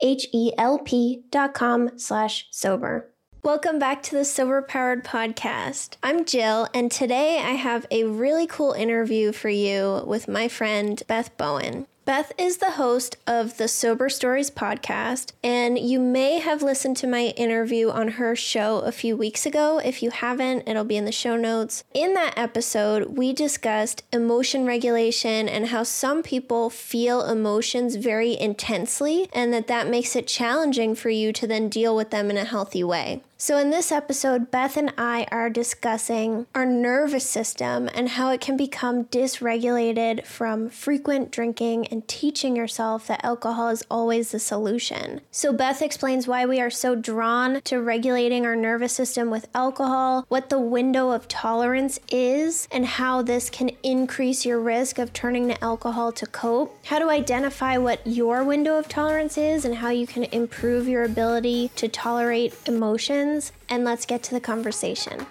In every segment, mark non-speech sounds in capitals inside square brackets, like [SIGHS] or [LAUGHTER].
H-E-L-P dot com slash sober. Welcome back to the Sober Powered Podcast. I'm Gill, and today I have a really cool interview for you with my friend Beth Bowen. Beth is the host of the Sober Stories podcast, and you may have listened to my interview on her show a few weeks ago. If you haven't, it'll be in the show notes. In that episode, we discussed emotion regulation and how some people feel emotions very intensely, and that that makes it challenging for you to then deal with them in a healthy way. So, in this episode, Beth and I are discussing our nervous system and how it can become dysregulated from frequent drinking and teaching yourself that alcohol is always the solution. So, Beth explains why we are so drawn to regulating our nervous system with alcohol, what the window of tolerance is, and how this can increase your risk of turning to alcohol to cope, how to identify what your window of tolerance is, and how you can improve your ability to tolerate emotions questions and let's get to the conversation.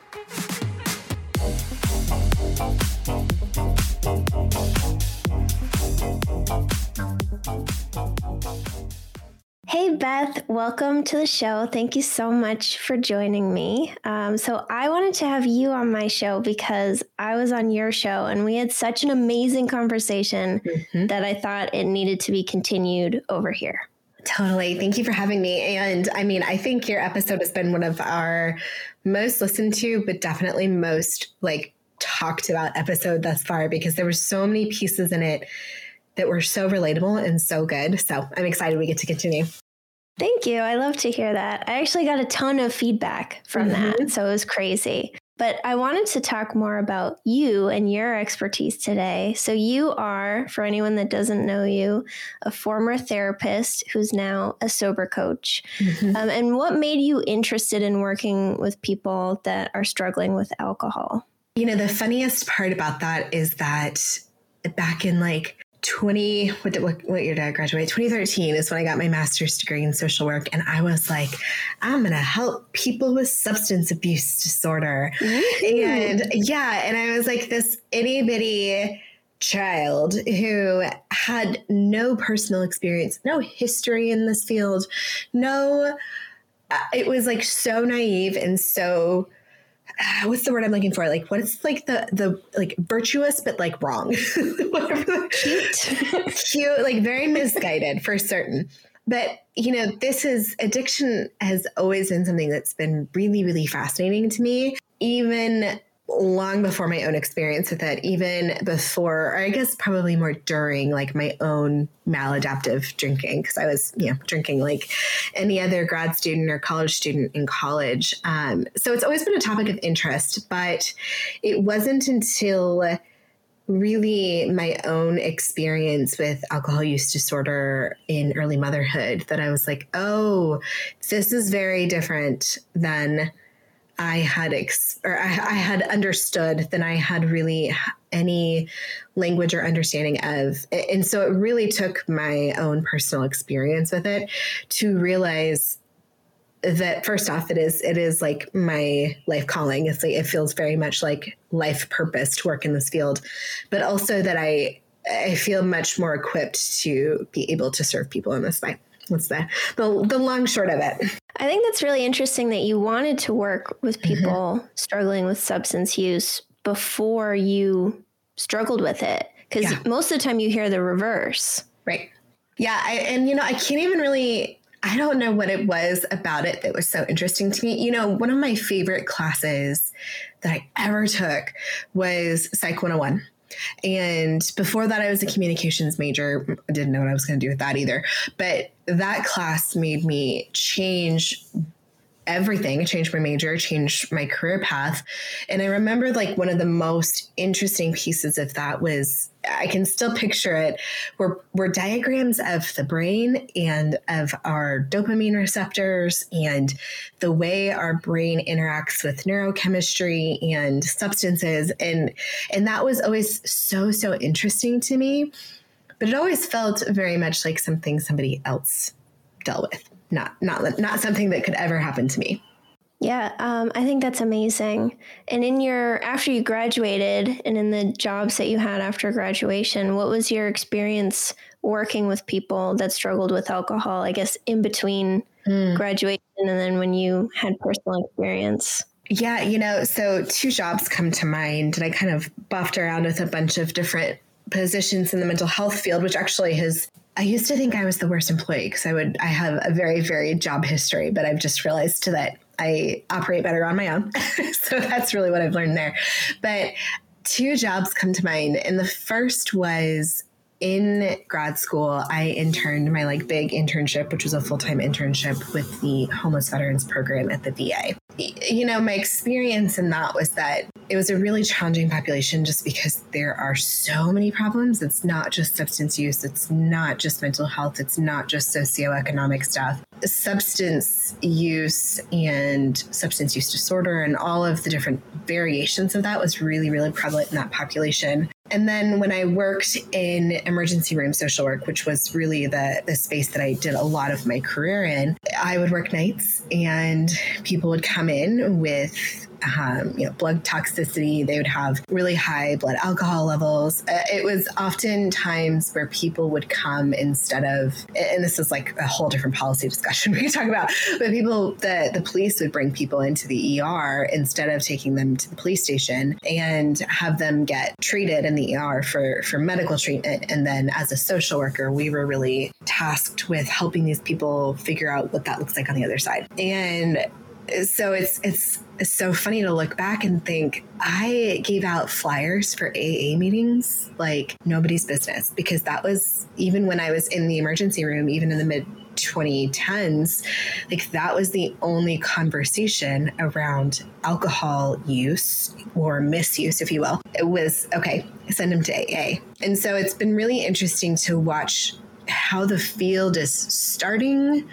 Hey, Beth, welcome to the show. Thank you so much for joining me. Um, so, I wanted to have you on my show because I was on your show and we had such an amazing conversation mm-hmm. that I thought it needed to be continued over here. Totally. Thank you for having me. And I mean, I think your episode has been one of our most listened to, but definitely most like talked about episode thus far because there were so many pieces in it that were so relatable and so good. So I'm excited we get to continue. Thank you. I love to hear that. I actually got a ton of feedback from mm-hmm. that. So it was crazy. But I wanted to talk more about you and your expertise today. So, you are, for anyone that doesn't know you, a former therapist who's now a sober coach. Mm-hmm. Um, and what made you interested in working with people that are struggling with alcohol? You know, the funniest part about that is that back in like 20 what, did, what, what year did i graduate? 2013 is when i got my master's degree in social work and i was like i'm gonna help people with substance abuse disorder. And yeah and i was like this itty bitty child who had no personal experience no history in this field no uh, it was like so naive and so Uh, what's the word I'm looking for? Like what's like the the like virtuous but like wrong. [LAUGHS] Cute. [LAUGHS] Cute, like very misguided for certain. But you know, this is addiction has always been something that's been really, really fascinating to me. Even long before my own experience with it, even before, or I guess probably more during like my own maladaptive drinking, because I was, you know, drinking like any other grad student or college student in college. Um, so it's always been a topic of interest, but it wasn't until really my own experience with alcohol use disorder in early motherhood that I was like, oh, this is very different than I had ex- or I, I had understood than I had really any language or understanding of. And so it really took my own personal experience with it to realize that first off it is it is like my life calling it's like it feels very much like life purpose to work in this field but also that i i feel much more equipped to be able to serve people in this way that's the, the the long short of it. I think that's really interesting that you wanted to work with mm-hmm. people mm-hmm. struggling with substance use before you struggled with it because yeah. most of the time you hear the reverse. Right. Yeah, I, and you know, I can't even really I don't know what it was about it that was so interesting to me. You know, one of my favorite classes that I ever took was Psych 101. And before that, I was a communications major. I didn't know what I was going to do with that either. But that class made me change everything. It changed my major, changed my career path. And I remember like one of the most interesting pieces of that was I can still picture it were were diagrams of the brain and of our dopamine receptors and the way our brain interacts with neurochemistry and substances and and that was always so so interesting to me but it always felt very much like something somebody else dealt with not not not something that could ever happen to me. Yeah, um, I think that's amazing. And in your after you graduated, and in the jobs that you had after graduation, what was your experience working with people that struggled with alcohol? I guess in between mm. graduation and then when you had personal experience. Yeah, you know, so two jobs come to mind, and I kind of buffed around with a bunch of different positions in the mental health field, which actually has I used to think I was the worst employee because I would I have a very varied job history, but I've just realized that I operate better on my own. [LAUGHS] so that's really what I've learned there. But two jobs come to mind, and the first was in grad school, I interned my like big internship, which was a full time internship with the homeless veterans program at the VA. You know, my experience in that was that it was a really challenging population just because there are so many problems. It's not just substance use, it's not just mental health, it's not just socioeconomic stuff. Substance use and substance use disorder and all of the different variations of that was really, really prevalent in that population. And then when I worked in emergency room social work, which was really the, the space that I did a lot of my career in, I would work nights and people would come in with um, you know, blood toxicity. They would have really high blood alcohol levels. Uh, it was often times where people would come instead of, and this is like a whole different policy discussion [LAUGHS] we can talk about, but people, the, the police would bring people into the ER instead of taking them to the police station and have them get treated in the ER for, for medical treatment. And then as a social worker, we were really tasked with helping these people figure out what that looks like on the other side. And so it's it's so funny to look back and think I gave out flyers for AA meetings like nobody's business because that was even when I was in the emergency room, even in the mid 2010s, like that was the only conversation around alcohol use or misuse, if you will. It was okay, send him to AA. And so it's been really interesting to watch how the field is starting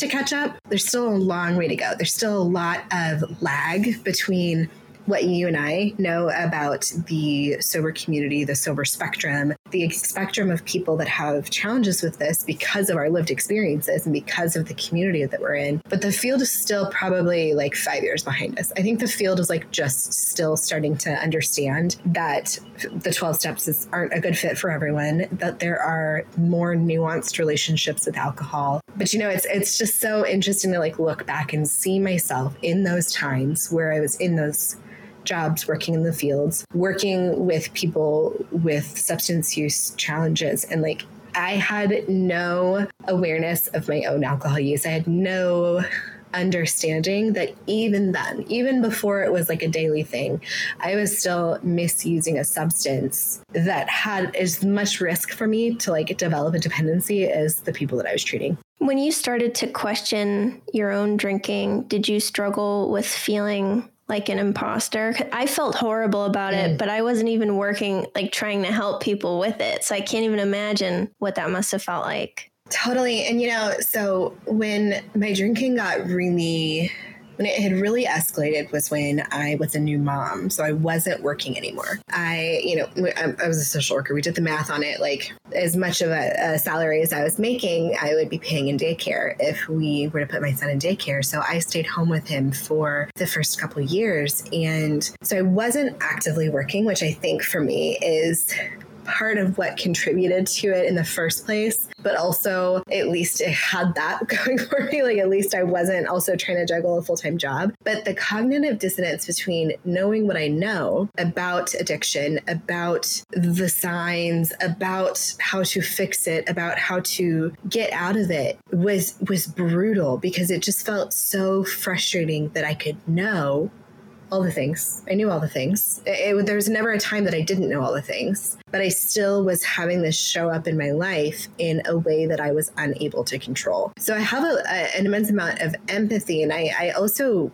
to catch up. There's still a long way to go. There's still a lot of lag between what you and I know about the sober community, the sober spectrum, the spectrum of people that have challenges with this because of our lived experiences and because of the community that we're in. But the field is still probably like five years behind us. I think the field is like just still starting to understand that the 12 steps is, aren't a good fit for everyone, that there are more nuanced relationships with alcohol. But you know, it's it's just so interesting to like look back and see myself in those times where I was in those jobs working in the fields, working with people with substance use challenges. And like, I had no awareness of my own alcohol use. I had no understanding that even then, even before it was like a daily thing, I was still misusing a substance that had as much risk for me to like develop a dependency as the people that I was treating. When you started to question your own drinking, did you struggle with feeling like an imposter. I felt horrible about mm. it, but I wasn't even working, like trying to help people with it. So I can't even imagine what that must have felt like. Totally. And, you know, so when my drinking got really when it had really escalated was when I was a new mom. So I wasn't working anymore. I, you know, um, I was a social worker. We did the math on it. Like as much of a, a salary as I was making, I would be paying in daycare if we were to put my son in daycare. So I stayed home with him for the first couple years. And so I wasn't actively working, which I think for me is part of what contributed to it in the first place, but also at least it had that [LAUGHS] going for me. Like, at least I wasn't also trying to juggle a full time job. But the cognitive dissonance between knowing what I know about addiction, about the signs, about how to fix it, about how to get out of it was was brutal because it just felt so frustrating that I could know all the things. I knew all the things. It, it, there was never a time that I didn't know all the things, but I still was having this show up in my life in a way that I was unable to control. So I have a, a, an immense amount of empathy, and I, I also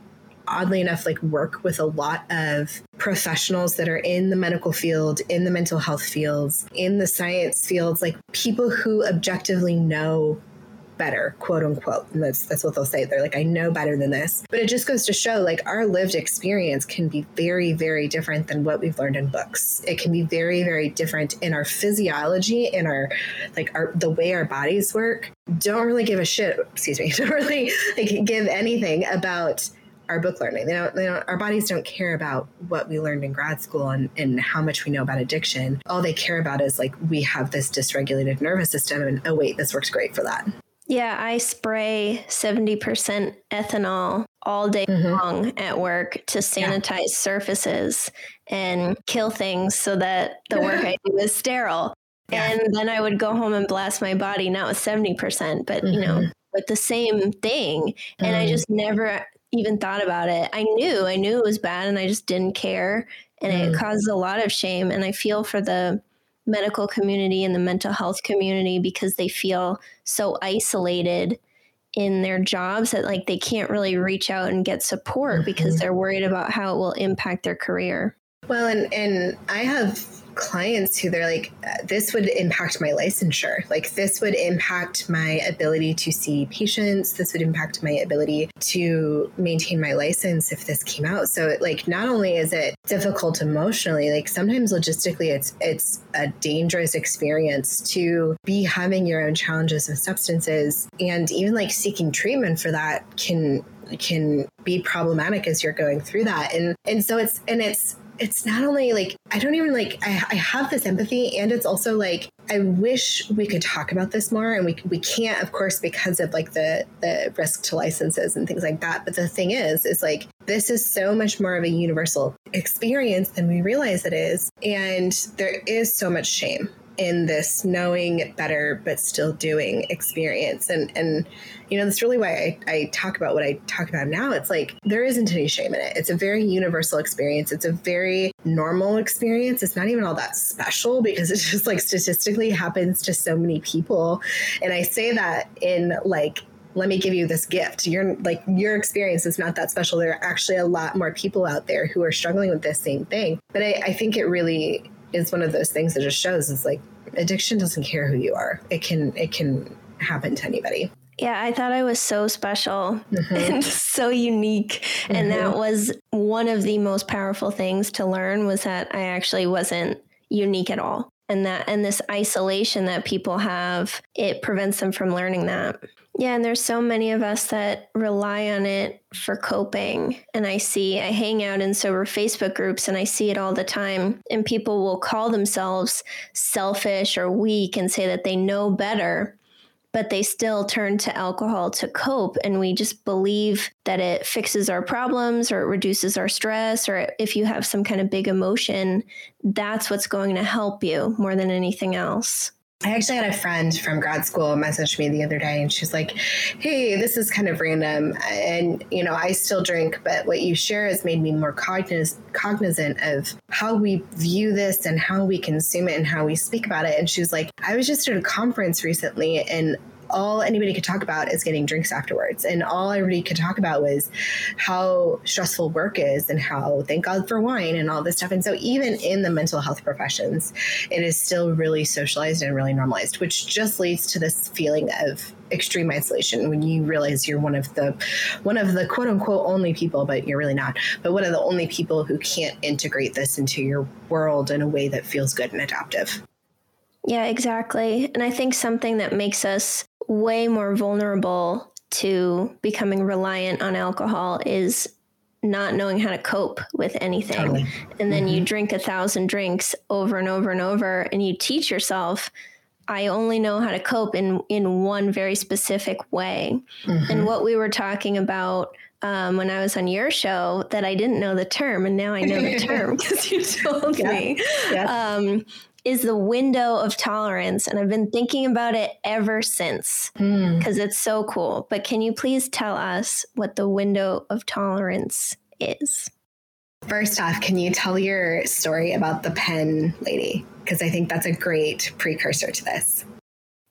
oddly enough like work with a lot of professionals that are in the medical field in the mental health fields in the science fields like people who objectively know better, quote unquote. And that's that's what they'll say. They're like, I know better than this. But it just goes to show like our lived experience can be very, very different than what we've learned in books. It can be very, very different in our physiology, in our like our the way our bodies work. Don't really give a shit, excuse me, [LAUGHS] don't really like give anything about our book learning. They don't, they don't, our bodies don't care about what we learned in grad school and, and how much we know about addiction. All they care about is like, we have this dysregulated nervous system, and oh, wait, this works great for that. Yeah, I spray 70% ethanol all day mm-hmm. long at work to sanitize yeah. surfaces and kill things so that the work I [LAUGHS] do is sterile. Yeah. And then I would go home and blast my body, not with 70%, but mm-hmm. you know, mm-hmm. with the same thing. And mm-hmm. I just never even thought about it. I knew, I knew it was bad and I just didn't care. And it mm. caused a lot of shame. And I feel for the medical community and the mental health community because they feel so isolated in their jobs that like they can't really reach out and get support mm-hmm. because they're worried about how it will impact their career. Well, and and I have clients who they're like, this would impact my licensure. Like, this would impact my ability to see patients. This would impact my ability to maintain my license if this came out. So, like, not only is it difficult emotionally, like sometimes logistically, it's it's a dangerous experience to be having your own challenges with substances, and even like seeking treatment for that can can be problematic as you're going through that and and so it's and it's it's not only like I don't even like I, I, have this empathy, and it's also like I wish we could talk about this more, and we we can't, of course, because of like the the risk to licenses and things like that. But the thing is, is like this is so much more of a universal experience than we realize it is, and there is so much shame in this knowing better but still doing experience and and you know that's really why I, I talk about what i talk about now it's like there isn't any shame in it it's a very universal experience it's a very normal experience it's not even all that special because it [LAUGHS] just like statistically happens to so many people and i say that in like let me give you this gift. You're like your experience is not that special. There are actually a lot more people out there who are struggling with this same thing. But I, I think it really is one of those things that just shows it's like addiction doesn't care who you are. It can it can happen to anybody. Yeah, I thought I was so special mm-hmm. [LAUGHS] and so unique. Mm-hmm. And that mm-hmm. was one of the most powerful things to learn was that I actually wasn't unique at all. And that and this isolation that people have, it prevents them from learning that. Yeah, and there's so many of us that rely on it for coping. And I see, I hang out in sober Facebook groups and I see it all the time. And people will call themselves selfish or weak and say that they know better, but they still turn to alcohol to cope. And we just believe that it fixes our problems or it reduces our stress, or if you have some kind of big emotion, that's what's going to help you more than anything else. I actually had a friend from grad school message me the other day and she's like, Hey, this is kind of random. And, you know, I still drink, but what you share has made me more cogniz- cognizant of how we view this and how we consume it and how we speak about it. And she was like, I was just at a conference recently and all anybody could talk about is getting drinks afterwards. And all everybody could talk about was how stressful work is and how thank God for wine and all this stuff. And so even in the mental health professions, it is still really socialized and really normalized, which just leads to this feeling of extreme isolation when you realize you're one of the one of the quote unquote only people but you're really not but one of the only people who can't integrate this into your world in a way that feels good and adaptive yeah, exactly. And I think something that makes us way more vulnerable to becoming reliant on alcohol is not knowing how to cope with anything. Totally. And then mm-hmm. you drink a thousand drinks over and over and over, and you teach yourself, I only know how to cope in, in one very specific way. Mm-hmm. And what we were talking about um, when I was on your show that I didn't know the term, and now I know the term [LAUGHS] because you told yeah. me. Yeah. Um, is the window of tolerance. And I've been thinking about it ever since because mm. it's so cool. But can you please tell us what the window of tolerance is? First off, can you tell your story about the pen lady? Because I think that's a great precursor to this.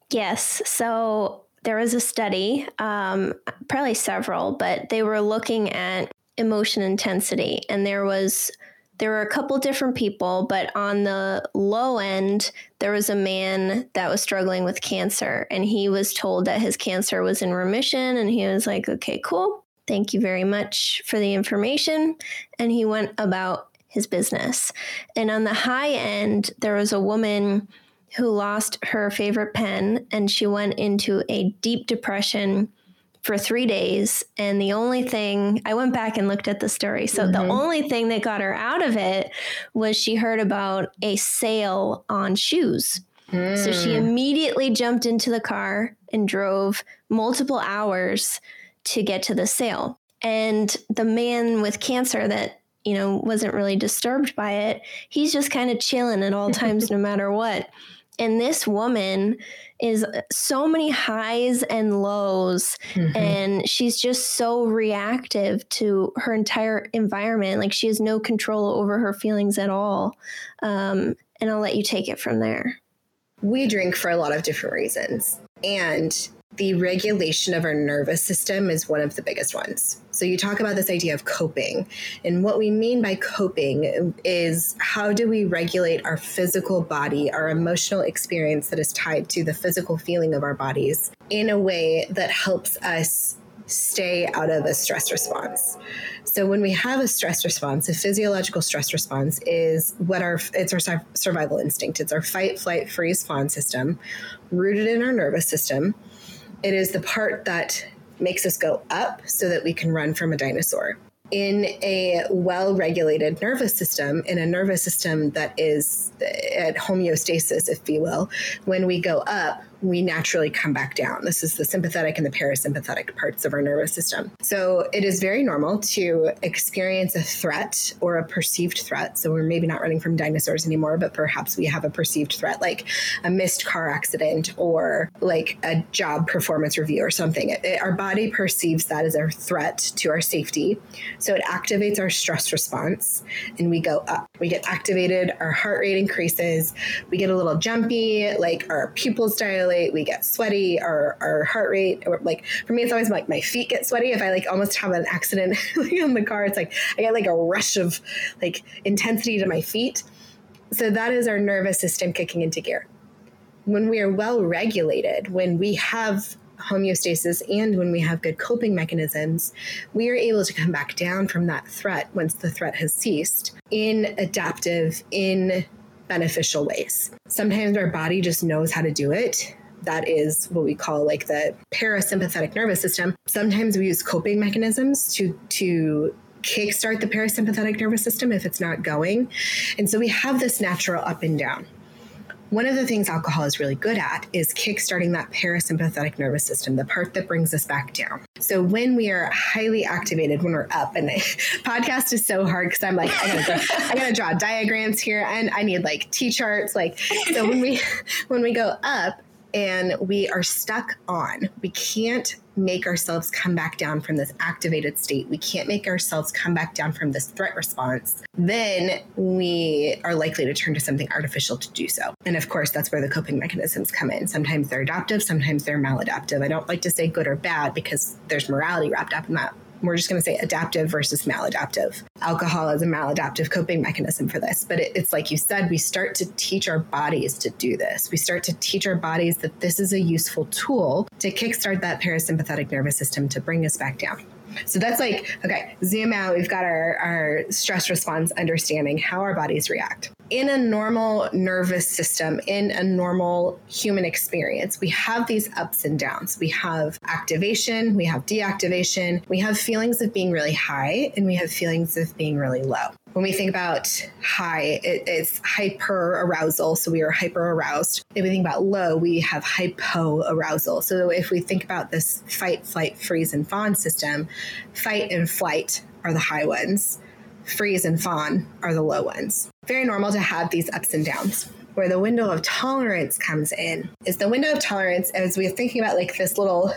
Yes. So there was a study, um, probably several, but they were looking at emotion intensity, and there was there were a couple different people, but on the low end, there was a man that was struggling with cancer, and he was told that his cancer was in remission. And he was like, okay, cool. Thank you very much for the information. And he went about his business. And on the high end, there was a woman who lost her favorite pen and she went into a deep depression for three days. And the only thing, I went back and looked at the story. So mm-hmm. the only thing that got her out of it was she heard about a sale on shoes. Mm. So she hmm. immediately jumped into the car and drove multiple hours to get to the sale. And the man with cancer that you know wasn't really disturbed by it he's just kind of chilling at all times no [LAUGHS] matter what and this woman is so many highs and lows mm-hmm. and she's just so reactive to her entire environment like she has no control over her feelings at all um, and i'll let you take it from there we drink for a lot of different reasons and the regulation of our nervous system is one of the biggest ones. So, you talk about this idea of coping. And what we mean by coping is how do we regulate our physical body, our emotional experience that is tied to the physical feeling of our bodies in a way that helps us stay out of a stress response. So when we have a stress response, a physiological stress response is what our it's our survival instinct. It's our fight, flight, freeze, fawn system, rooted in our nervous system it is the part that makes us go up so that we can run from a dinosaur. In a well regulated nervous system, in a nervous system that is at homeostasis, if you will, when we go up, we naturally come back down. This is the sympathetic and the parasympathetic parts of our nervous system. So it is very normal to experience a threat or a perceived threat. So we're maybe not running from dinosaurs anymore, but perhaps we have a perceived threat like a missed car accident or like a job performance review or something. It, it, our body perceives that as a threat to our safety. So it activates our stress response and we go up. We get activated, our heart rate increases, we get a little jumpy, like our pupils dilate, we get sweaty, our, our heart rate, or like for me, it's always like my feet get sweaty. If I like almost have an accident [LAUGHS] in the car, it's like I get like a rush of like intensity to my feet. So that is our nervous system kicking into gear. When we are well regulated, when we have homeostasis and when we have good coping mechanisms, we are able to come back down from that threat once the threat has ceased in adaptive, in beneficial ways. Sometimes our body just knows how to do it. That is what we call like the parasympathetic nervous system. Sometimes we use coping mechanisms to to kickstart the parasympathetic nervous system if it's not going. And so we have this natural up and down. One of the things alcohol is really good at is kickstarting that parasympathetic nervous system, the part that brings us back down. So when we are highly activated, when we're up, and the [LAUGHS] podcast is so hard because I'm like, I gotta, go, I gotta draw diagrams here, and I need like T charts. Like, so when we [LAUGHS] when we go up, and we are stuck on. We can't make ourselves come back down from this activated state. We can't make ourselves come back down from this threat response. Then we are likely to turn to something artificial to do so. And of course, that's where the coping mechanisms come in. Sometimes they're adaptive, sometimes they're maladaptive. I don't like to say good or bad because there's morality wrapped up in that we're just going to say adaptive versus maladaptive. Alcohol is a maladaptive coping mechanism for this, but it, it's like you said, we start to teach our bodies to do this. We start to teach our bodies that this is a useful tool to kickstart that parasympathetic nervous system to bring us back down. So that's like, okay, zoom out. We've got our, our stress response understanding how our bodies react. In a normal nervous system, in a normal human experience, we have these ups and downs. We have activation, we have deactivation, we have feelings of being really high, and we have feelings of being really low when we think about high, it, it's hyper arousal. So we are hyper aroused. If we think about low, we have hypo arousal. So if we think about this fight, flight, freeze, and fawn system, fight and flight are the high ones, freeze and fawn are the low ones. Very normal to have these ups and downs where the window of tolerance comes in is the window of tolerance as we're thinking about like this little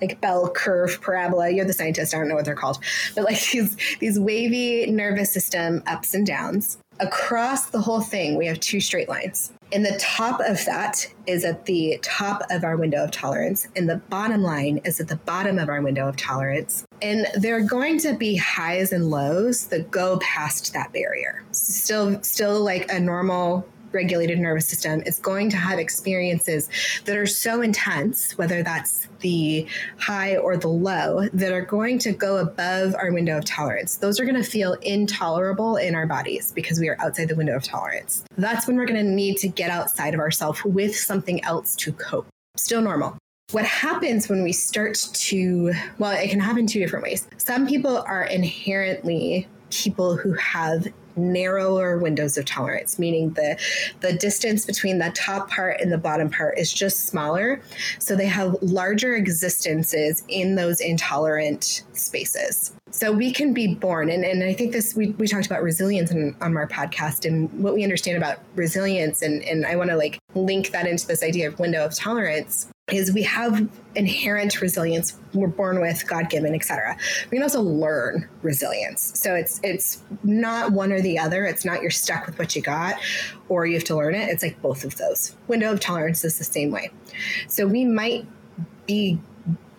like bell curve parabola. You're the scientist. I don't know what they're called, but like [LAUGHS] these these wavy nervous system ups and downs. Across the whole thing, we have two straight lines. And the top of that is at the top of our window of tolerance, and the bottom line is at the bottom of our window of tolerance. And there are going to be highs and lows that go past that barrier. Still, still like a normal regulated nervous system is going to have experiences that are so intense, whether that's the high or the low, that are going to go above our window of tolerance. Those are going to feel intolerable in our bodies because we are outside the window of tolerance. That's when we're going to need to get outside of ourselves with something else to cope. Still normal. What happens when we start to, well, it can happen two different ways. Some people are inherently people who have narrower windows of tolerance, meaning the the distance between the top part and the bottom part is just smaller. So they have larger existences in those intolerant spaces. So we can be born, and, and I think this we, we talked about resilience in, on our podcast and what we understand about resilience, and, and I want to like link that into this idea of window of tolerance is we have inherent resilience we're born with god-given etc we can also learn resilience. So it's it's not one or the other. It's not you're stuck with what you got or you have to learn it. It's like both of those. Window of tolerance is the same way. So we might be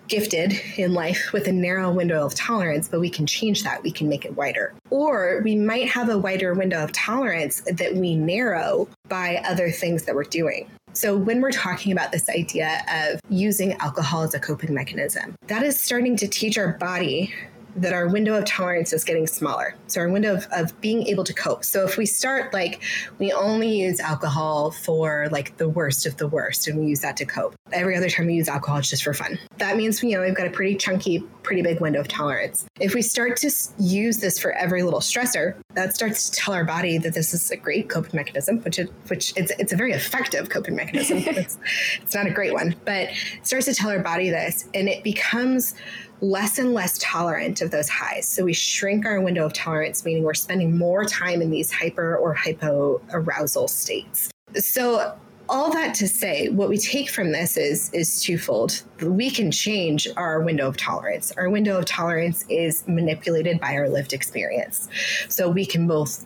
gifted in life with a narrow window of tolerance, but we can change that. We can make it wider. Or we might have a wider window of tolerance that we narrow by other things that we're doing. So, when we're talking about this idea of using alcohol as a coping mechanism, that is starting to teach our body that our window of tolerance is getting smaller. So, our window of, of being able to cope. So, if we start like we only use alcohol for like the worst of the worst and we use that to cope, every other time we use alcohol, it's just for fun. That means, you know, we've got a pretty chunky pretty big window of tolerance. If we start to use this for every little stressor, that starts to tell our body that this is a great coping mechanism, which it, which it's it's a very effective coping mechanism. [LAUGHS] it's, it's not a great one, but it starts to tell our body this, and it becomes less and less tolerant of those highs. So we shrink our window of tolerance, meaning we're spending more time in these hyper or hypo arousal states. So all that to say, what we take from this is is twofold. We can change our window of tolerance. Our window of tolerance is manipulated by our lived experience. So we can both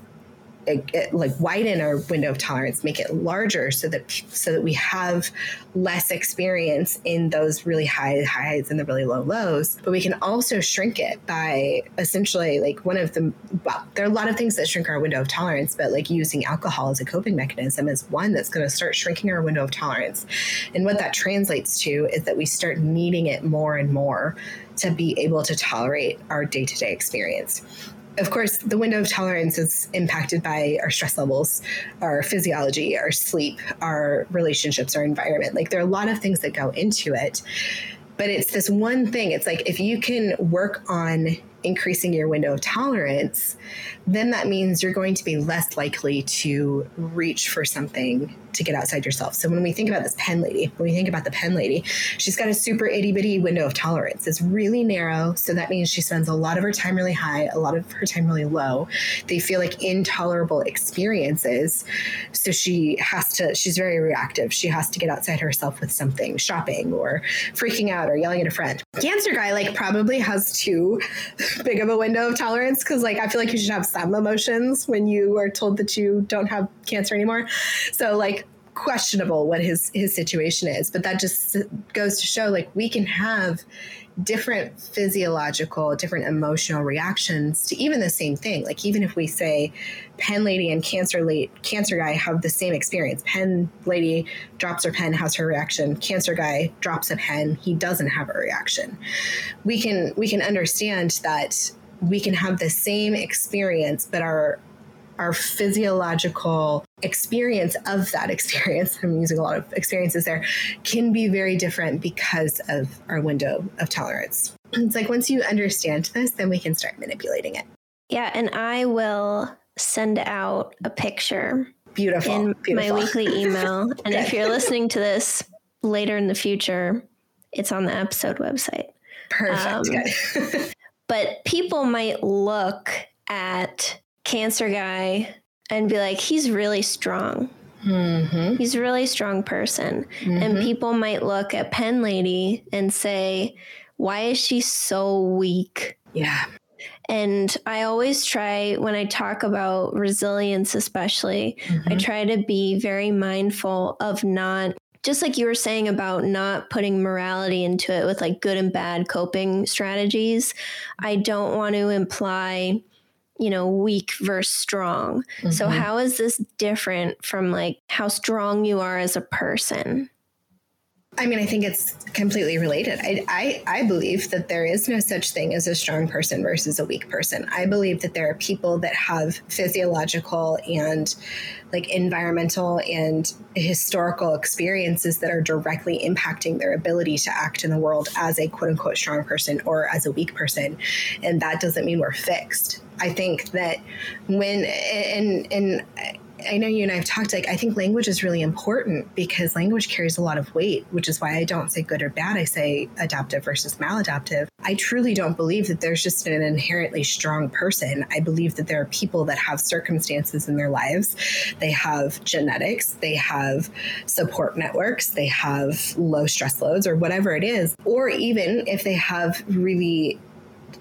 like widen our window of tolerance, make it larger so that so that we have less experience in those really high highs and the really low lows. But we can also shrink it by essentially like one of the well, there are a lot of things that shrink our window of tolerance, but like using alcohol as a coping mechanism is one that's going to start shrinking our window of tolerance. And what that translates to is that we start needing it more and more to be able to tolerate our day to day experience of course, the window of tolerance is impacted by our stress levels, our physiology, our sleep, our relationships, our environment. Like there are a lot of things that go into it. But it's this one thing. It's like if you can work on increasing your window of tolerance, then that means you're going to be less likely to reach for something to get outside yourself. So when we think about this pen lady, when we think about the pen lady, she's got a super itty bitty window of tolerance. It's really narrow. So that means she spends a lot of her time really high, a lot of her time really low. They feel like intolerable experiences. So she has to, she's very reactive. She has to get outside herself with something, shopping or freaking out or yelling at a friend. Cancer guy, like, probably has too big of a window of tolerance because, like, I feel like you should have some emotions when you are told that you don't have cancer anymore. So, like, questionable what his his situation is but that just goes to show like we can have different physiological different emotional reactions to even the same thing. Like even if we say pen lady and cancer late cancer guy have the same experience. Pen lady drops her pen has her reaction? Cancer guy drops a pen he doesn't have a reaction. We can we can understand that we can have the same experience but our our physiological experience of that experience, [LAUGHS] I'm using a lot of experiences there, can be very different because of our window of tolerance. [CLEARS THROAT] It's like once you understand this, then we can start manipulating it. Yeah, and I will send out a picture beautiful in beautiful. my weekly [LAUGHS] email. and if you're listening to this later in the future, it's on the episode website. Perfect. Um, [LAUGHS] but people might look at cancer guy and be like, he's really strong. Mm-hmm. He's a really strong person. Mm-hmm. And people might look at Pen Lady and say, why is she so weak? Yeah. And I always try, when I talk about resilience, especially, mm-hmm. I try to be very mindful of not, just like you were saying about not putting morality into it with like good and bad coping strategies. I don't want to imply you know, weak versus strong. Mm-hmm. So, how is this different from like how strong you are as a person? I mean, I think it's completely related. I, I, I, believe that there is no such thing as a strong person versus a weak person. I believe that there are people that have physiological and like environmental and historical experiences that are directly impacting their ability to act in the world as a quote unquote strong person or as a weak person. And that doesn't mean we're fixed. I think that when, and, and, I know you and I have talked like I think language is really important because language carries a lot of weight, which is why I don't say good or bad. I say adaptive versus maladaptive. I truly don't believe that there's just an inherently strong person. I believe that there are people that have circumstances in their lives. They have genetics, they have support networks, they have low stress loads or whatever it is. Or even if they have really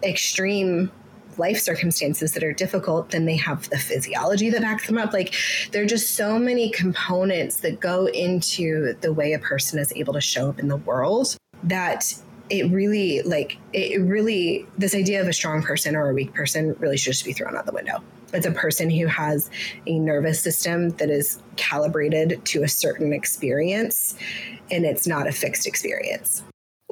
extreme life circumstances that are difficult, then they have the physiology that backs them up. Like there are just so many components that go into the way a person is able to show up in the world that it really like it really this idea of a strong person or a weak person really should just be thrown out the window it's a person who has a nervous system that is calibrated to a certain experience and it's not a fixed experience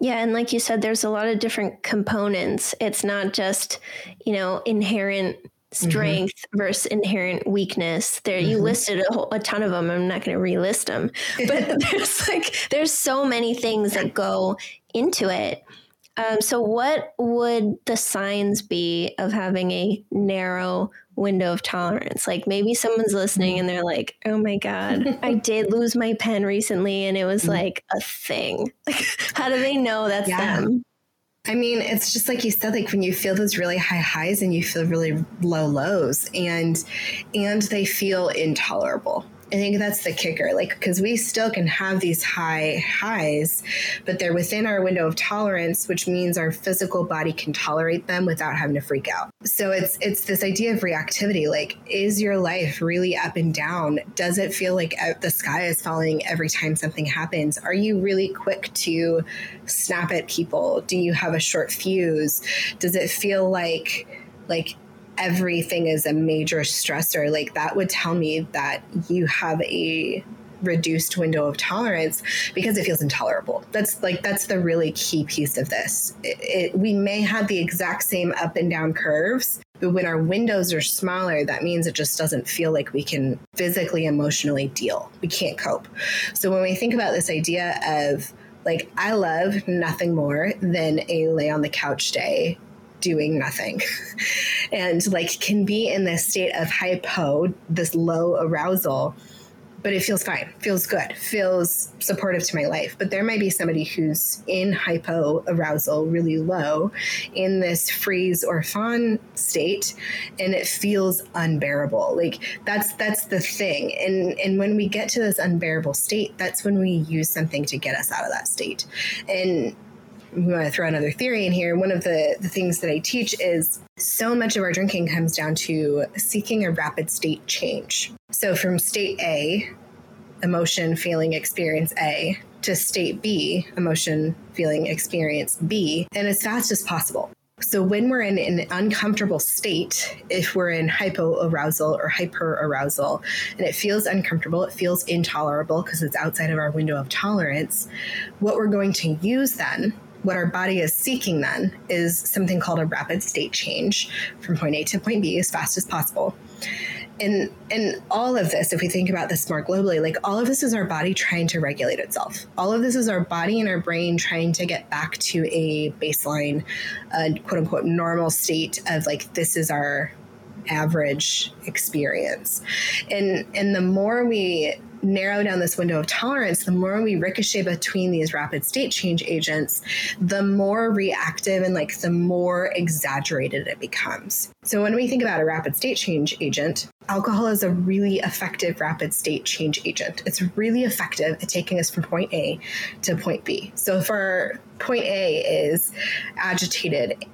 yeah, and like you said, there's a lot of different components. It's not just, you know, inherent strength mm-hmm. versus inherent weakness. There, mm-hmm. you listed a, whole, a ton of them. I'm not going to relist them, [LAUGHS] but [LAUGHS] there's like there's so many things that go into it. Um, so, what would the signs be of having a narrow window of tolerance? Like maybe someone's listening and they're like, "Oh my god, I [LAUGHS] did lose my pen recently, and it was mm-hmm. like a thing." [LAUGHS] Like, how do they know that's yeah. them? I mean, it's just like you said, like when you feel those really high highs and you feel really low lows, and and they feel intolerable. I think that's the kicker. Like, because we still can have these high highs, but they're within our window of tolerance, which means our physical body can tolerate them without having to freak out. So it's it's this idea of reactivity. Like, is your life really up and down? Does it feel like the sky is falling every time something happens? Are you really quick to snap at people? Do you have a short fuse? Does it feel like like everything is a major stressor, like that would tell me that you have a reduced window of tolerance because it feels intolerable. That's like that's the really key piece of this. It, it, we may have the exact same up and down curves, but when our windows are smaller, that means it just doesn't feel like we can physically, emotionally deal. We can't cope. So when we think about this idea of like I love nothing more than a lay on the couch day doing nothing [LAUGHS] and like can be in this state of hypo, this low arousal, but it feels fine, feels good, feels supportive to my life. But there might be somebody who's in hypo arousal, really low, in this freeze or fawn state, and it feels unbearable. Like that's that's the thing. And and when we get to this unbearable state, that's when we use something to get us out of that state. And we want to throw another theory in here. One of the, the things that I teach is so much of our drinking comes down to seeking a rapid state change. So from state A, emotion, feeling, experience A, to state B, emotion, feeling, experience B, and as fast as possible. So when we're in an uncomfortable state, if we're in hypoarousal or hyperarousal, and it feels uncomfortable, it feels intolerable because it's outside of our window of tolerance, what we're going to use then what our body is seeking then is something called a rapid state change from point A to point B as fast as possible. And and all of this, if we think about this more globally, like all of this is our body trying to regulate itself. All of this is our body and our brain trying to get back to a baseline, a quote unquote normal state of like this is our average experience. And and the more we narrow down this window of tolerance, the more we ricochet between these rapid state change agents, the more reactive and like the more exaggerated it becomes. So when we think about a rapid state change agent, alcohol is a really effective rapid state change agent. It's really effective at taking us from point A to point B. So for point A is agitated,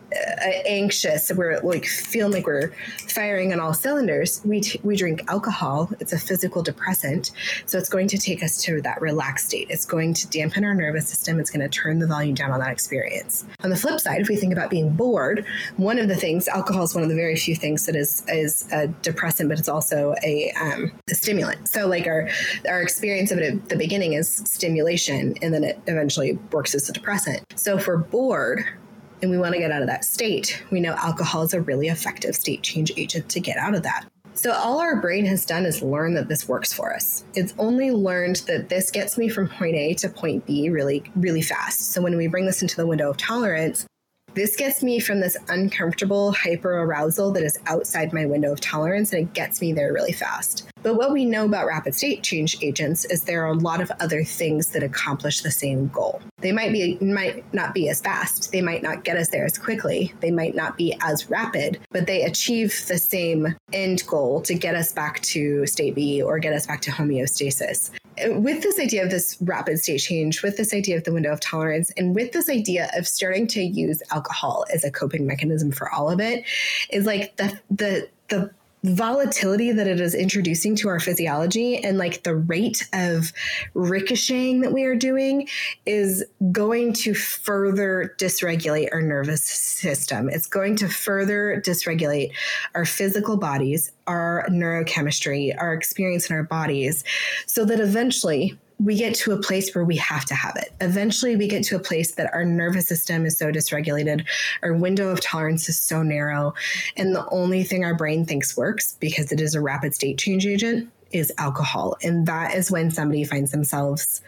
anxious, we're like feeling like we're firing on all cylinders. We t- we drink alcohol. It's a physical depressant, so it's going to take us to that relaxed state. It's going to dampen our nervous system. It's going to turn the volume down on that experience. On the flip side, if we think about being bored, one of the things alcohol is one of the very few things that is is a depressant, but it's also a, um, a stimulant. So like our our experience of it at the beginning is stimulation, and then it eventually works as a depressant. So if we're bored and we want to get out of that state, we know alcohol is a really effective state change agent to get out of that. So, all our brain has done is learn that this works for us. It's only learned that this gets me from point A to point B really, really fast. So, when we bring this into the window of tolerance, this gets me from this uncomfortable hyper arousal that is outside my window of tolerance and it gets me there really fast. But what we know about rapid state change agents is there are a lot of other things that accomplish the same goal. They might be might not be as fast, they might not get us there as quickly, they might not be as rapid, but they achieve the same end goal to get us back to state B or get us back to homeostasis with this idea of this rapid state change, with this idea of the window of tolerance, and with this idea of starting to use alcohol as a coping mechanism for all of it, is like the the the volatility that it is introducing to our physiology and like the rate of ricocheting that we are doing is going to further dysregulate our nervous system. It's going to further dysregulate our physical bodies, our neurochemistry, our experience in our bodies, so that eventually we get to a place where we have to have it. Eventually, we get to a place that our nervous system is so dysregulated, our window of tolerance is so narrow, and the only thing our brain thinks works because it is a rapid state change agent is alcohol. And that is when somebody finds themselves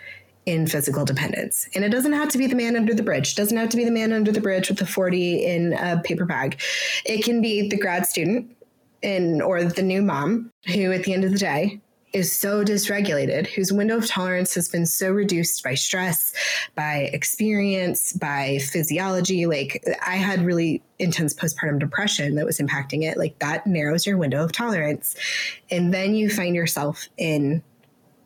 in physical dependence. And it doesn't have to be the man under the bridge. It doesn't have to be the man under the bridge with the 40 in a paper bag. It can be the grad student in or the new mom who at the end of the day is so dysregulated, whose window of tolerance has been so reduced by stress, by experience, by physiology. Like, I had really intense postpartum depression that was impacting it. Like, that narrows your window of tolerance. And then you find yourself in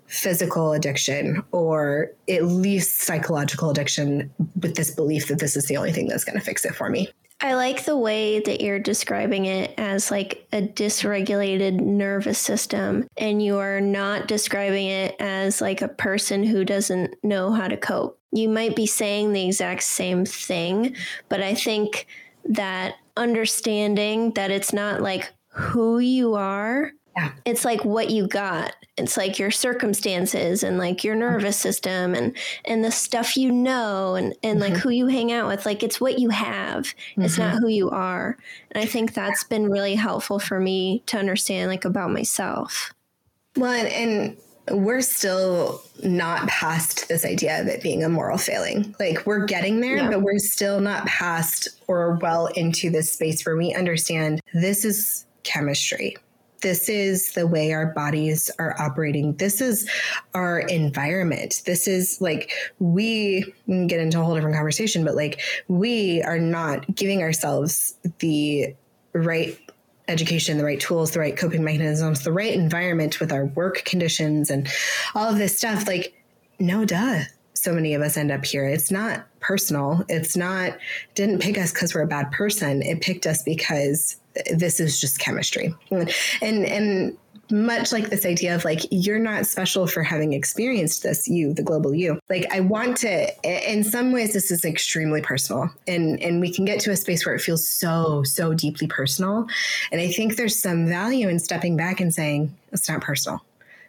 physical addiction or at least psychological addiction with this belief that this is the only thing that's going to fix it for me. I like the way that you're describing it as like a dysregulated nervous system, and you are not describing it as like a person who doesn't know how to cope. You might be saying the exact same thing, but I think that understanding that it's not like who you are yeah. It's like what you got. It's like your circumstances and like your nervous system and and the stuff you know and and mm-hmm. like who you hang out with. Like it's what you have. Mm-hmm. It's not mm-hmm. who you are. And I think that's been really helpful for me to understand like about myself. Well, and, and we're still not past this idea of it being a moral failing. Like we're getting there, yeah. but we're still not past or well into this space where we understand this is chemistry this is the way our bodies are operating. This is our environment. This is like we, get into a whole different conversation, but like we are not giving ourselves the right education, the right tools, the right coping mechanisms, the right environment with our work conditions and all of this stuff. Like, no duh. So many of us end up here. It's not personal. It's not, didn't pick us because we're a bad person. It picked us because this is just chemistry. And and much like this idea of like you're not special for having experienced this you the global you like i want to in some ways this is extremely personal and and we can get to a space where it feels so so deeply personal and i think there's some value in stepping back and saying it's not personal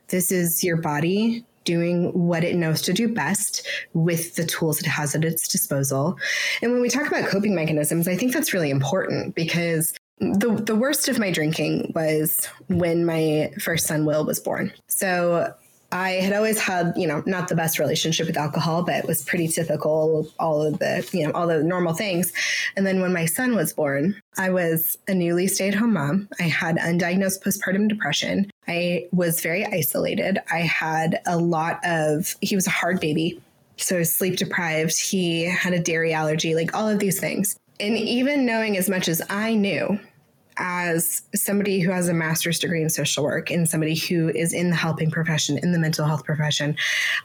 this is your body doing what it knows to do best with the tools it has at its disposal. And when we talk about coping mechanisms, I think that's really important because the the worst of my drinking was when my first son Will was born. So I had always had, you know, not the best relationship with alcohol, but it was pretty typical, all of the, you know, all the normal things. And then when my son was born, I was a newly stay at home mom. I had undiagnosed postpartum depression. I was very isolated. I had a lot of, he was a hard baby. So sleep deprived. He had a dairy allergy, like all of these things. And even knowing as much as I knew as somebody who has a master's degree in social work and somebody who is in the helping profession, in the mental health profession,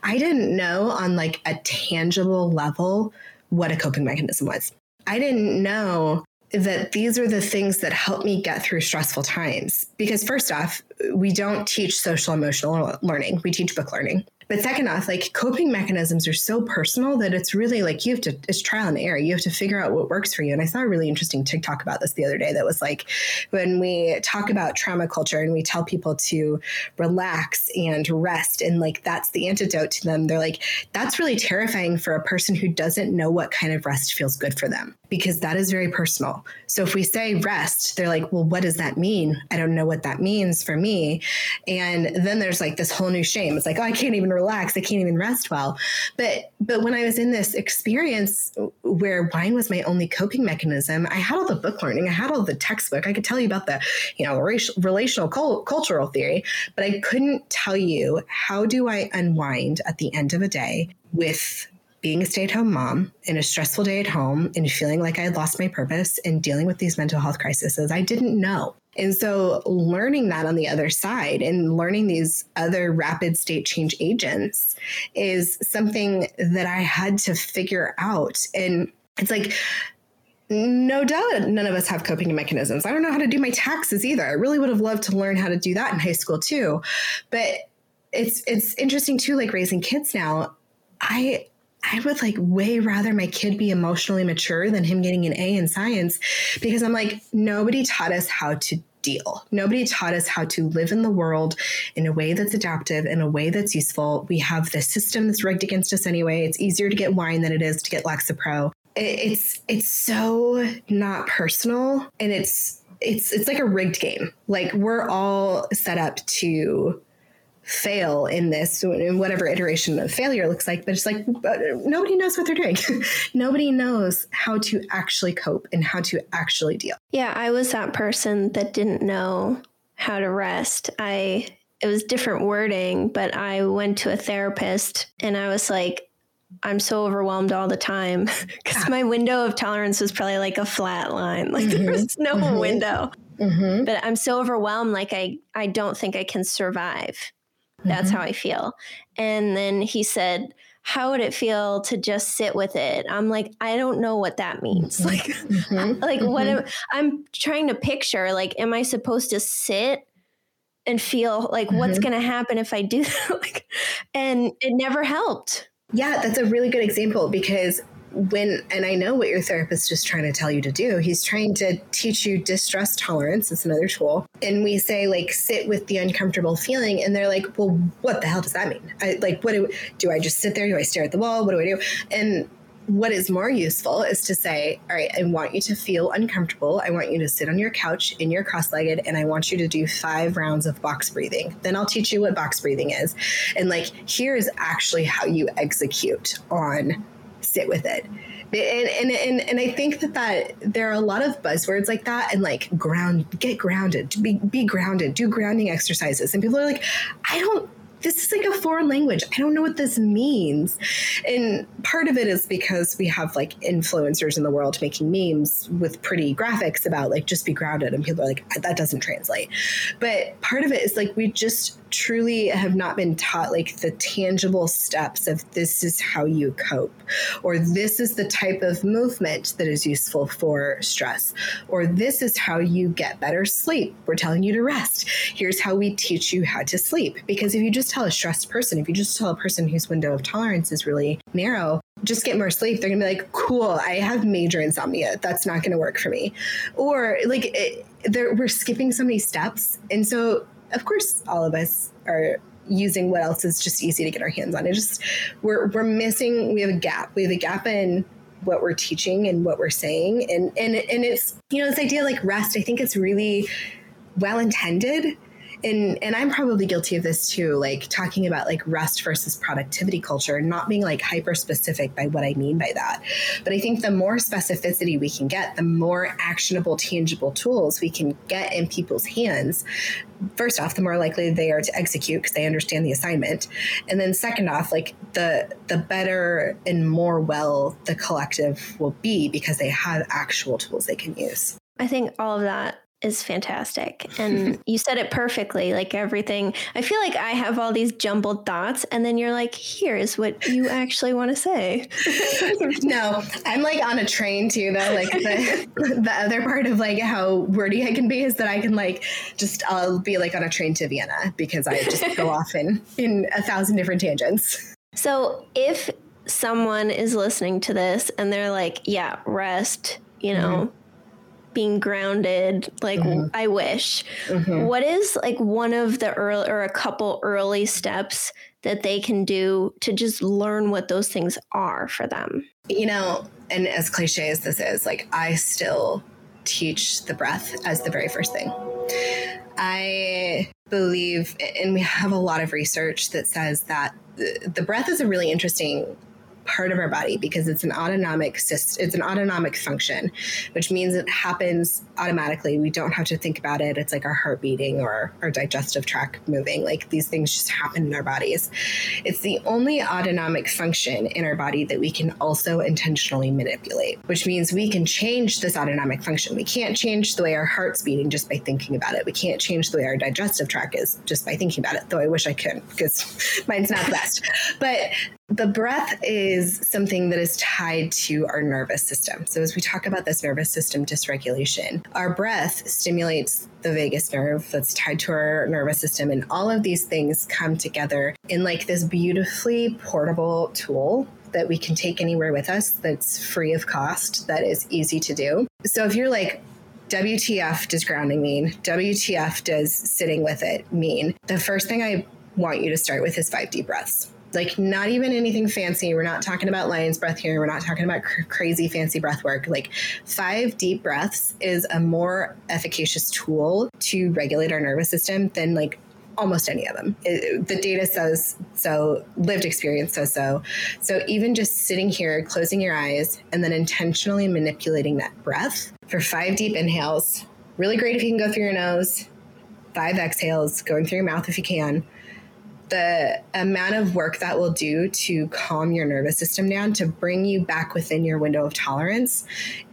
I didn't know on like a tangible level what a coping mechanism was. I didn't know that these are the things that help me get through stressful times. Because, first off, we don't teach social emotional learning, we teach book learning. But second off, like coping mechanisms are so personal that it's really like you have to, it's trial and error. You have to figure out what works for you. And I saw a really interesting TikTok about this the other day that was like when we talk about trauma culture and we tell people to relax and rest, and like that's the antidote to them, they're like, that's really terrifying for a person who doesn't know what kind of rest feels good for them because that is very personal. So if we say rest, they're like, well, what does that mean? I don't know what that means for me. And then there's like this whole new shame. It's like, oh, I can't even relax. I can't even rest well. But but when I was in this experience where wine was my only coping mechanism, I had all the book learning, I had all the textbook. I could tell you about the, you know, racial, relational cultural theory, but I couldn't tell you how do I unwind at the end of a day with being a stay at home mom in a stressful day at home and feeling like I had lost my purpose and dealing with these mental health crises, I didn't know. And so, learning that on the other side and learning these other rapid state change agents is something that I had to figure out. And it's like, no doubt none of us have coping mechanisms. I don't know how to do my taxes either. I really would have loved to learn how to do that in high school too. But it's it's interesting too like raising kids now. I I would like way rather my kid be emotionally mature than him getting an A in science because I'm like, nobody taught us how to deal. Nobody taught us how to live in the world in a way that's adaptive, in a way that's useful. We have this system that's rigged against us anyway. It's easier to get wine than it is to get Lexapro. It's it's so not personal and it's it's it's like a rigged game. Like we're all set up to fail in this in whatever iteration of failure looks like but it's like nobody knows what they're doing. [LAUGHS] Nobody knows how to actually cope and how to actually deal. Yeah i was that person that didn't know how to rest. I it was different wording but i went to a therapist and i was like i'm so overwhelmed all the time. [LAUGHS] Because my window of tolerance was probably like a flat line. [LAUGHS] Like mm-hmm. there was no mm-hmm. window. Mm-hmm. but i'm so overwhelmed like i i don't think i can survive that's mm-hmm. how I feel. And then he said, how would it feel to just sit with it? I'm like, I don't know what that means. [LAUGHS] Like, mm-hmm. like what am, mm-hmm. I'm trying to picture, like, am I supposed to sit and feel like what's mm-hmm. going to happen if I do [LAUGHS] that? like, and it never helped. Yeah, that's a really good example because when and I know what your therapist is just trying to tell you to do. He's trying to teach you distress tolerance. It's another tool. And we say like sit with the uncomfortable feeling and they're like, "Well, what the hell does that mean?" I like what do do I just sit there? Do I stare at the wall? What do I do? And what is more useful is to say, all right, I want you to feel uncomfortable. I want you to sit on your couch in your cross legged, and I want you to do five rounds of box breathing. Then I'll teach you what box breathing is. And like, here's actually how you execute on sit with it. And, and, and, and I think that, that there are a lot of buzzwords like that and like ground, get grounded, be, be grounded, do grounding exercises. And people are like, I don't this is like a foreign language. I don't know what this means. And part of it is because we have like influencers in the world making memes with pretty graphics about like just be grounded. And people are like, that doesn't translate. But part of it is like we just truly have not been taught like the tangible steps of this is how you cope, or this is the type of movement that is useful for stress, or this is how you get better sleep. We're telling you to rest. Here's how we teach you how to sleep. Because if you just tell a stressed person, if you just tell a person whose window of tolerance is really narrow, just get more sleep, they're gonna be like, cool, I have major insomnia. That's not gonna work for me. Or like, it, we're skipping so many steps. And so, of course, all of us are using what else is just easy to get our hands on. It just, we're, we're missing, we have a gap. We have a gap in what we're teaching and what we're saying. And, and, and it's, you know, this idea like rest, I think it's really well intended and and I'm probably guilty of this too, like talking about like rest versus productivity culture, not being like hyper specific by what I mean by that. But I think the more specificity we can get, the more actionable, tangible tools we can get in people's hands. First off, the more likely they are to execute because they understand the assignment. And then second off, like the the better and more well the collective will be because they have actual tools they can use. I think all of that is fantastic. And [LAUGHS] you said it perfectly. Like everything, I feel like I have all these jumbled thoughts, and then you're like, here's what you [LAUGHS] actually want to say. no, I'm like on a train too, though. Like the, [LAUGHS] the other part of like how wordy I can be is that I can like just, I'll be like on a train to Vienna because I just go off in, in a thousand different tangents. So if someone is listening to this and they're like, yeah, rest, you know, mm-hmm being grounded like mm-hmm. i wish mm-hmm. what is like one of the early or a couple early steps that they can do to just learn what those things are for them you know and as cliche as this is like i still teach the breath as the very first thing i believe and we have a lot of research that says that the breath is a really interesting part of our body because it's an autonomic system, it's an autonomic function, which means it happens automatically. We don't have to think about it. It's like our heart beating or our digestive tract moving. Like these things just happen in our bodies. It's the only autonomic function in our body that we can also intentionally manipulate, which means we can change this autonomic function. We can't change the way our heart's beating just by thinking about it. We can't change the way our digestive tract is just by thinking about it, though I wish I could because [LAUGHS] mine's not the best. But the breath is something that is tied to our nervous system. So, as we talk about this nervous system dysregulation, our breath stimulates the vagus nerve that's tied to our nervous system. And all of these things come together in like this beautifully portable tool that we can take anywhere with us that's free of cost, that is easy to do. So, if you're like, WTF does grounding mean? WTF does sitting with it mean? The first thing I want you to start with is five deep breaths like not even anything fancy. We're not talking about lion's breath here. We're not talking about cr- crazy fancy breath work. Like five deep breaths is a more efficacious tool to regulate our nervous system than like almost any of them. It, the data says so, lived experience says so. So even just sitting here, closing your eyes, and then intentionally manipulating that breath for five deep inhales. Really great if you can go through your nose. Five exhales, going through your mouth if you can the amount of work that will do to calm your nervous system down to bring you back within your window of tolerance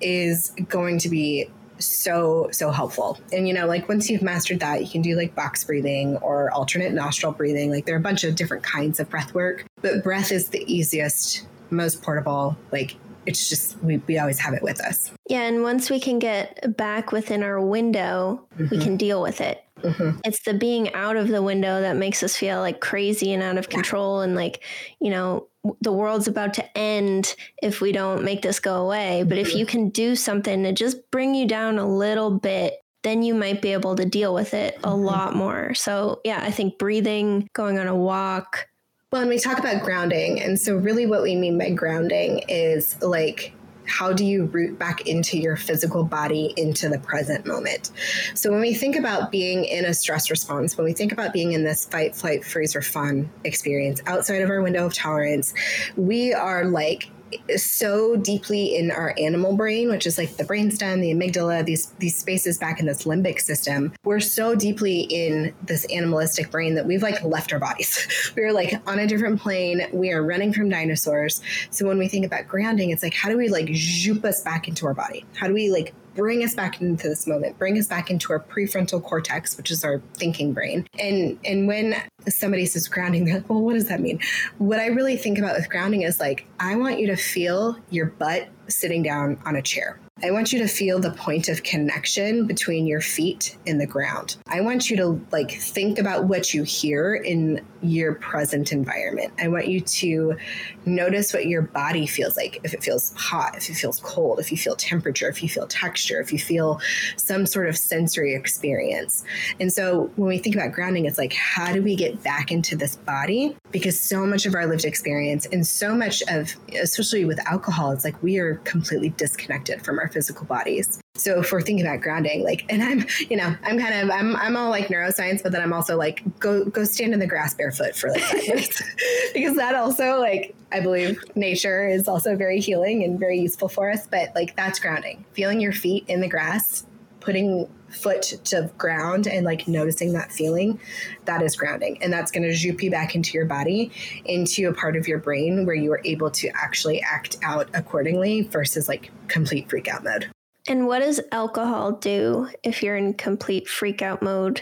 is going to be so so helpful. And you know like once you've mastered that you can do like box breathing or alternate nostril breathing. Like there are a bunch of different kinds of breath work but breath is the easiest most portable like it's just we, we always have it with us. Yeah and once we can get back within our window mm-hmm. we can deal with it mm-hmm. it's the being out of the window that makes us feel like crazy and out of control and like you know the world's about to end if we don't make this go away. But if mm-hmm. you can do something to just bring you down a little bit, then you might be able to deal with it a mm-hmm. lot more. So, yeah, I think breathing, going on a walk. Well, and we talk about grounding. And so, really, what we mean by grounding is like how do you root back into your physical body into the present moment? So when we think about being in a stress response, when we think about being in this fight, flight, freeze, or fawn experience outside of our window of tolerance, we are like so deeply in our animal brain, which is like the brainstem, the amygdala, these these spaces back in this limbic system. We're so deeply in this animalistic brain that we've like left our bodies. [LAUGHS] We're like on a different plane. We are running from dinosaurs. So when we think about grounding, it's like how do we like zoop us back into our body? How do we like bring us back into this moment, bring us back into our prefrontal cortex, which is our thinking brain. And and when somebody says grounding, they're like, well, what does that mean? What I really think about with grounding is like, I want you to feel your butt sitting down on a chair. I want you to feel the point of connection between your feet and the ground. I want you to like think about what you hear in your present environment. I want you to notice what your body feels like. If it feels hot, if it feels cold, if you feel temperature, if you feel texture, if you feel some sort of sensory experience. And so when we think about grounding, it's like, how do we get back into this body? Because so much of our lived experience and so much of, especially with alcohol, it's like we are completely disconnected from our physical bodies. So if we're thinking about grounding, like, and I'm, you know, I'm kind of, I'm, I'm all like neuroscience, but then I'm also like, go, go stand in the grass barefoot for like five minutes, [LAUGHS] because that also, like, I believe nature is also very healing and very useful for us. But like, that's grounding. Feeling your feet in the grass, putting foot to ground and like noticing that feeling, that is grounding. And that's going to zoop you back into your body, into a part of your brain where you are able to actually act out accordingly versus like complete freak out mode. And what does alcohol do if you're in complete freak out mode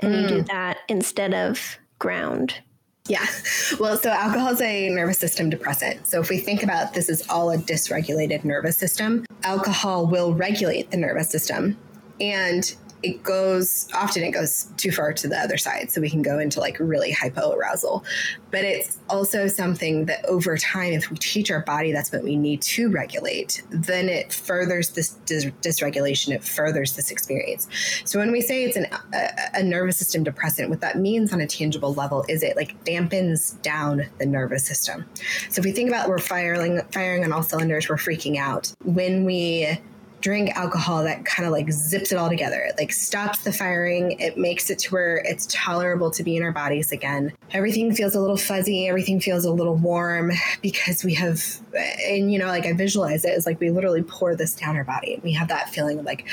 and mm. you do mm. that instead of ground? Yeah. Well, so alcohol is a nervous system depressant. So if we think about this is all a dysregulated nervous system, alcohol will regulate the nervous system and it goes often it goes too far to the other side so we can go into like really hypo arousal but it's also something that over time if we teach our body that's what we need to regulate then it furthers this dis- dysregulation it furthers this experience. So when we say it's an, a, a nervous system depressant what that means on a tangible level is it like dampens down the nervous system. So if we think about we're firing firing on all cylinders we're freaking out. When we drink alcohol that kind of like zips it all together. It like stops the firing. It makes it to where it's tolerable to be in our bodies again. Everything feels a little fuzzy. Everything feels a little warm because we have, and you know, like I visualize it as like we literally pour this down our body. We have that feeling of like,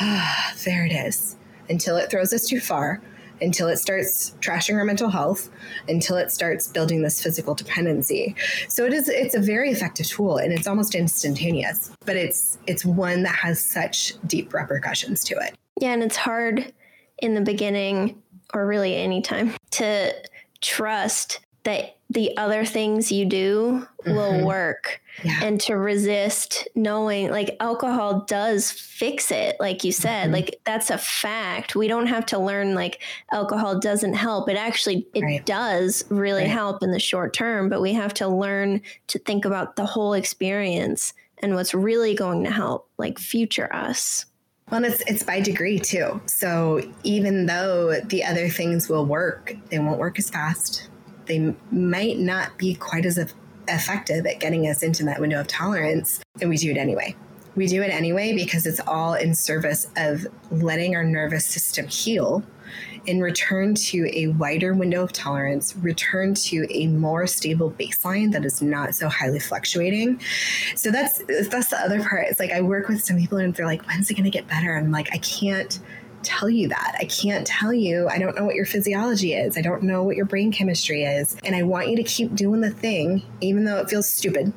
ah, [SIGHS] there it is until it throws us too far until it starts trashing our mental health, until it starts building this physical dependency. So it is it's a very effective tool and it's almost instantaneous, but it's it's one that has such deep repercussions to it. Yeah, and it's hard in the beginning or really anytime to trust that the other things you do mm-hmm. will work yeah. and to resist knowing like alcohol does fix it like you said mm-hmm. like that's a fact we don't have to learn like alcohol doesn't help it actually it right. does really right. help in the short term but we have to learn to think about the whole experience and what's really going to help like future us well, it's it's by degree too. So even though the other things will work, they won't work as fast they might not be quite as effective at getting us into that window of tolerance, and we do it anyway. We do it anyway because it's all in service of letting our nervous system heal and return to a wider window of tolerance, return to a more stable baseline that is not so highly fluctuating. So that's that's the other part. It's like I work with some people and they're like, when's it gonna get better? And I'm like, I can't tell you that. I can't tell you. I don't know what your physiology is. I don't know what your brain chemistry is. And I want you to keep doing the thing, even though it feels stupid,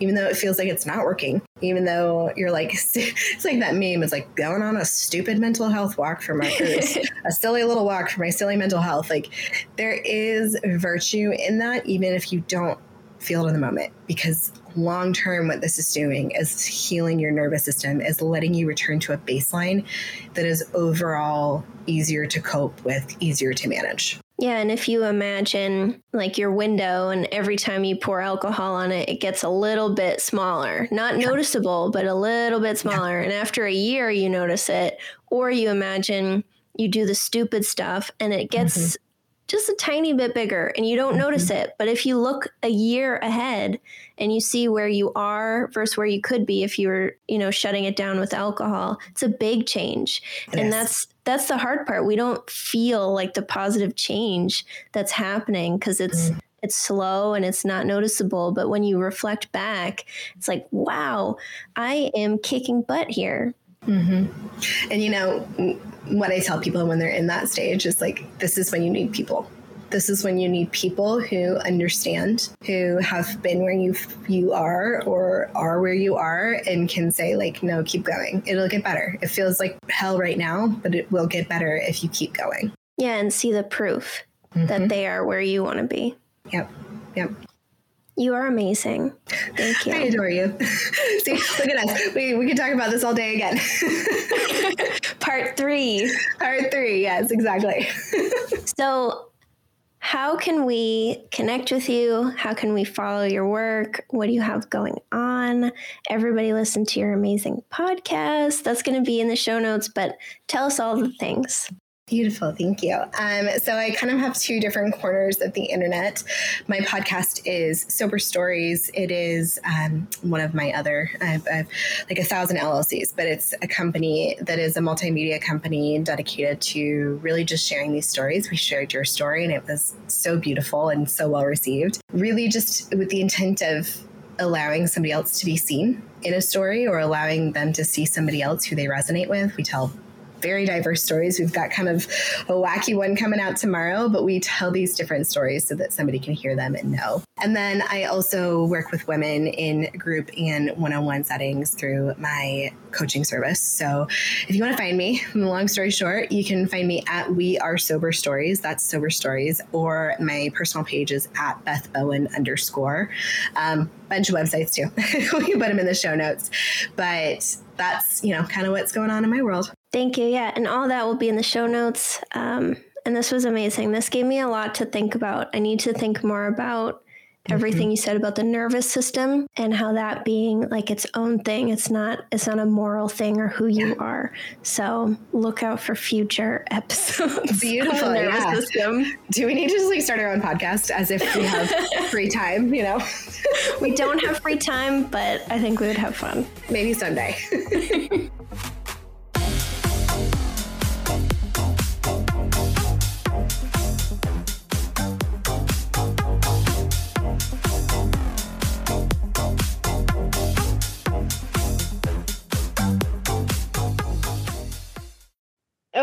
even though it feels like it's not working, even though you're like, [LAUGHS] it's like that meme. It's like going on a stupid mental health walk for my [LAUGHS] a silly little walk for my silly mental health. Like there is virtue in that, even if you don't feel it in the moment, because long term, what this is doing is healing your nervous system, is letting you return to a baseline that is overall easier to cope with, easier to manage. Yeah, and if you imagine like your window, and every time you pour alcohol on it, it gets a little bit smaller. Not noticeable, but a little bit smaller. Yeah. And after a year, you notice it. Or you imagine you do the stupid stuff and it gets mm-hmm. just a tiny bit bigger and you don't mm-hmm. notice it. But if you look a year ahead and you see where you are versus where you could be if you were, you know, shutting it down with alcohol, it's a big change. Yes. And that's that's the hard part. We don't feel like the positive change that's happening because it's mm. it's slow and it's not noticeable. But when you reflect back, it's like, wow, I am kicking butt here. Mm-hmm. And you know, what I tell people when they're in that stage is like, this is when you need people this is when you need people who understand, who have been where you you are or are where you are, and can say like, no, keep going. It'll get better. It feels like hell right now, but it will get better if you keep going. Yeah, and see the proof mm-hmm. that they are where you want to be. Yep. Yep. You are amazing. Thank [LAUGHS] you. I adore you. [LAUGHS] See, look at us. We, we could talk about this all day again. [LAUGHS] Part three. Part three. Yes, exactly. so how can we connect with you? How can we follow your work? What do you have going on? Everybody listen to your amazing podcast. That's going to be in the show notes, but tell us all the things. Beautiful. Thank you. Um, so I kind of have two different corners of the internet. My podcast is Sober Stories. It is um, one of my other, I have, I have, like a thousand LLCs, but it's a company that is a multimedia company dedicated to really just sharing these stories. We shared your story and it was so beautiful and so well received. Really just with the intent of allowing somebody else to be seen in a story or allowing them to see somebody else who they resonate with. We tell very diverse stories. We've got kind of a wacky one coming out tomorrow, but we tell these different stories so that somebody can hear them and know. And then I also work with women in group and one on one settings through my coaching service. So if you want to find me, long story short, you can find me at We Are Sober Stories. That's Sober Stories, or my personal page is at Beth Bowen underscore. Um, bunch of websites too. [LAUGHS] we put them in the show notes. But that's, you know, kind of what's going on in my world. Thank you. Yeah. And all that will be in the show notes. Um, and this was amazing. This gave me a lot to think about. I need to think more about everything mm-hmm. you said about the nervous system and how that being like its own thing it's not it's not a moral thing or who you [LAUGHS] are so look out for future [LAUGHS] episodes beautiful [LAUGHS] nervous yeah. system do we need to just like start our own podcast as if we have free time you know we don't have free time but i think we would have fun maybe someday